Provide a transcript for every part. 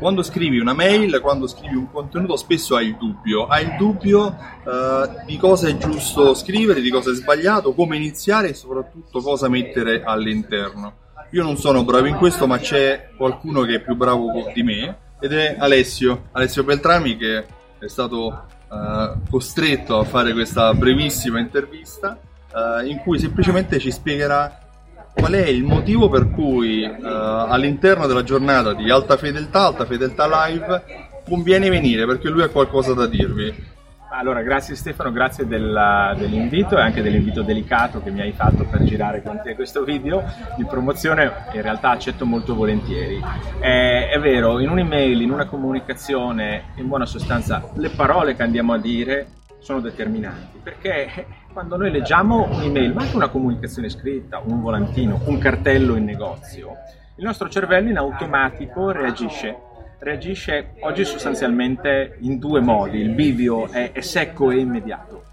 quando scrivi una mail, quando scrivi un contenuto, spesso hai il dubbio. Hai il dubbio uh, di cosa è giusto scrivere, di cosa è sbagliato, come iniziare e soprattutto cosa mettere all'interno. Io non sono bravo in questo, ma c'è qualcuno che è più bravo di me ed è Alessio, Alessio Beltrami che è stato uh, costretto a fare questa brevissima intervista uh, in cui semplicemente ci spiegherà qual è il motivo per cui uh, all'interno della giornata di alta fedeltà, alta fedeltà live, conviene venire perché lui ha qualcosa da dirvi. Allora, grazie Stefano, grazie della, dell'invito e anche dell'invito delicato che mi hai fatto per girare con te questo video di promozione, in realtà accetto molto volentieri. È, è vero, in un'email, in una comunicazione, in buona sostanza, le parole che andiamo a dire sono determinanti, perché quando noi leggiamo un'email, ma anche una comunicazione scritta, un volantino, un cartello in negozio, il nostro cervello in automatico reagisce. Reagisce oggi sostanzialmente in due modi, il bivio è, è secco e immediato,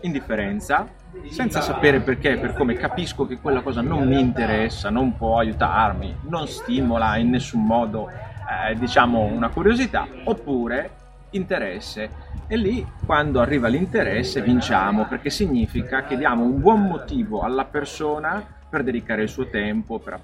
indifferenza, senza sapere perché, per come capisco che quella cosa non mi interessa, non può aiutarmi, non stimola in nessun modo eh, diciamo una curiosità, oppure interesse. E lì quando arriva l'interesse vinciamo perché significa che diamo un buon motivo alla persona per dedicare il suo tempo, per.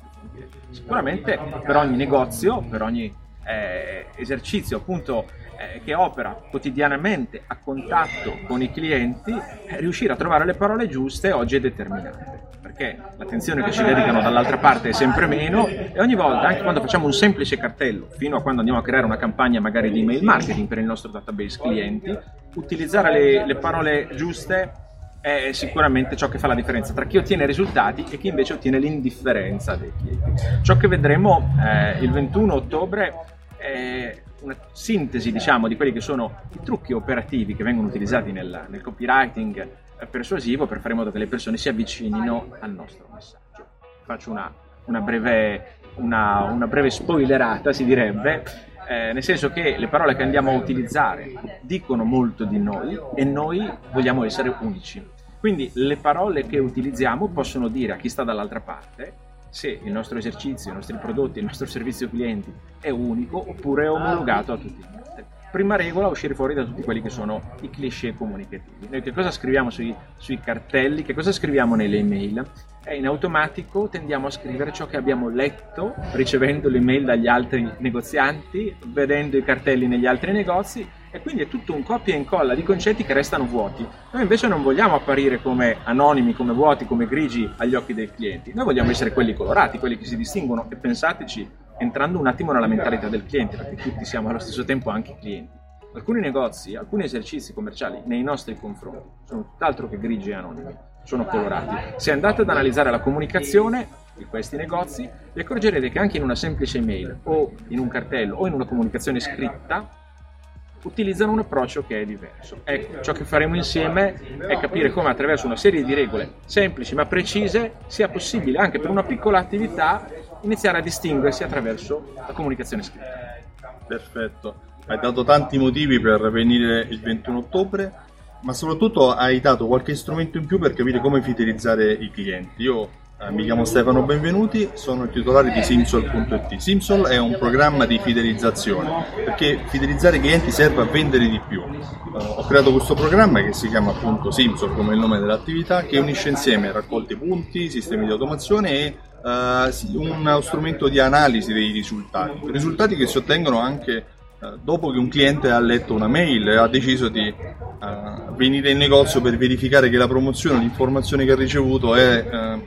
Sicuramente per ogni negozio, per ogni eh, esercizio appunto eh, che opera quotidianamente a contatto con i clienti, eh, riuscire a trovare le parole giuste oggi è determinante. Perché l'attenzione che ci dedicano dall'altra parte è sempre meno e ogni volta, anche quando facciamo un semplice cartello, fino a quando andiamo a creare una campagna magari di email marketing per il nostro database clienti, utilizzare le, le parole giuste è sicuramente ciò che fa la differenza tra chi ottiene risultati e chi invece ottiene l'indifferenza dei clienti. Ciò che vedremo eh, il 21 ottobre è una sintesi diciamo, di quelli che sono i trucchi operativi che vengono utilizzati nel, nel copywriting persuasivo per fare in modo che le persone si avvicinino al nostro messaggio. Faccio una, una, breve, una, una breve spoilerata, si direbbe, eh, nel senso che le parole che andiamo a utilizzare dicono molto di noi e noi vogliamo essere unici. Quindi le parole che utilizziamo possono dire a chi sta dall'altra parte se il nostro esercizio, i nostri prodotti, il nostro servizio clienti è unico oppure è omologato a tutti gli altri. Prima regola, uscire fuori da tutti quelli che sono i cliché comunicativi. Noi che cosa scriviamo sui, sui cartelli, che cosa scriviamo nelle email? E in automatico tendiamo a scrivere ciò che abbiamo letto ricevendo le mail dagli altri negozianti, vedendo i cartelli negli altri negozi e quindi è tutto un copia e incolla di concetti che restano vuoti. Noi invece non vogliamo apparire come anonimi, come vuoti, come grigi agli occhi dei clienti, noi vogliamo essere quelli colorati, quelli che si distinguono e pensateci entrando un attimo nella mentalità del cliente, perché tutti siamo allo stesso tempo anche clienti. Alcuni negozi, alcuni esercizi commerciali nei nostri confronti sono tutt'altro che grigi e anonimi, sono colorati. Se andate ad analizzare la comunicazione di questi negozi, vi accorgerete che anche in una semplice mail o in un cartello o in una comunicazione scritta utilizzano un approccio che è diverso. Ecco, ciò che faremo insieme è capire come attraverso una serie di regole semplici ma precise sia possibile anche per una piccola attività iniziare a distinguersi attraverso la comunicazione scritta. Perfetto, hai dato tanti motivi per venire il 21 ottobre, ma soprattutto hai dato qualche strumento in più per capire come fidelizzare i clienti. Io eh, mi chiamo Stefano Benvenuti, sono il titolare di Simsol.it. Simsol è un programma di fidelizzazione perché fidelizzare i clienti serve a vendere di più. Uh, ho creato questo programma che si chiama appunto Simsol come il nome dell'attività che unisce insieme raccolte punti, sistemi di automazione e uh, uno strumento di analisi dei risultati. Risultati che si ottengono anche uh, dopo che un cliente ha letto una mail e ha deciso di venire in negozio per verificare che la promozione, l'informazione che ha ricevuto è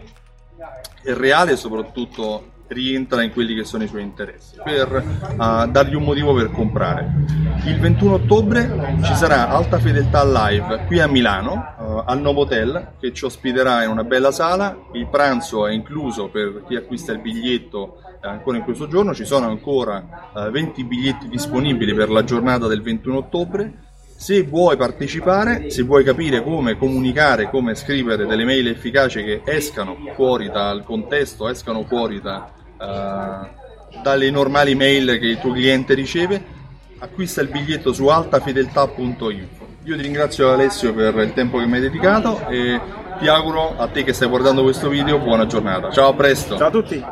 è reale e soprattutto rientra in quelli che sono i suoi interessi per uh, dargli un motivo per comprare. Il 21 ottobre ci sarà Alta Fedeltà Live qui a Milano uh, al Novotel che ci ospiterà in una bella sala. Il pranzo è incluso per chi acquista il biglietto uh, ancora in questo giorno. Ci sono ancora 20 biglietti disponibili per la giornata del 21 ottobre se vuoi partecipare, se vuoi capire come comunicare, come scrivere delle mail efficaci che escano fuori dal contesto, escano fuori da, uh, dalle normali mail che il tuo cliente riceve, acquista il biglietto su altafedeltà.info. Io ti ringrazio Alessio per il tempo che mi hai dedicato e ti auguro a te che stai guardando questo video buona giornata. Ciao, a presto. Ciao a tutti.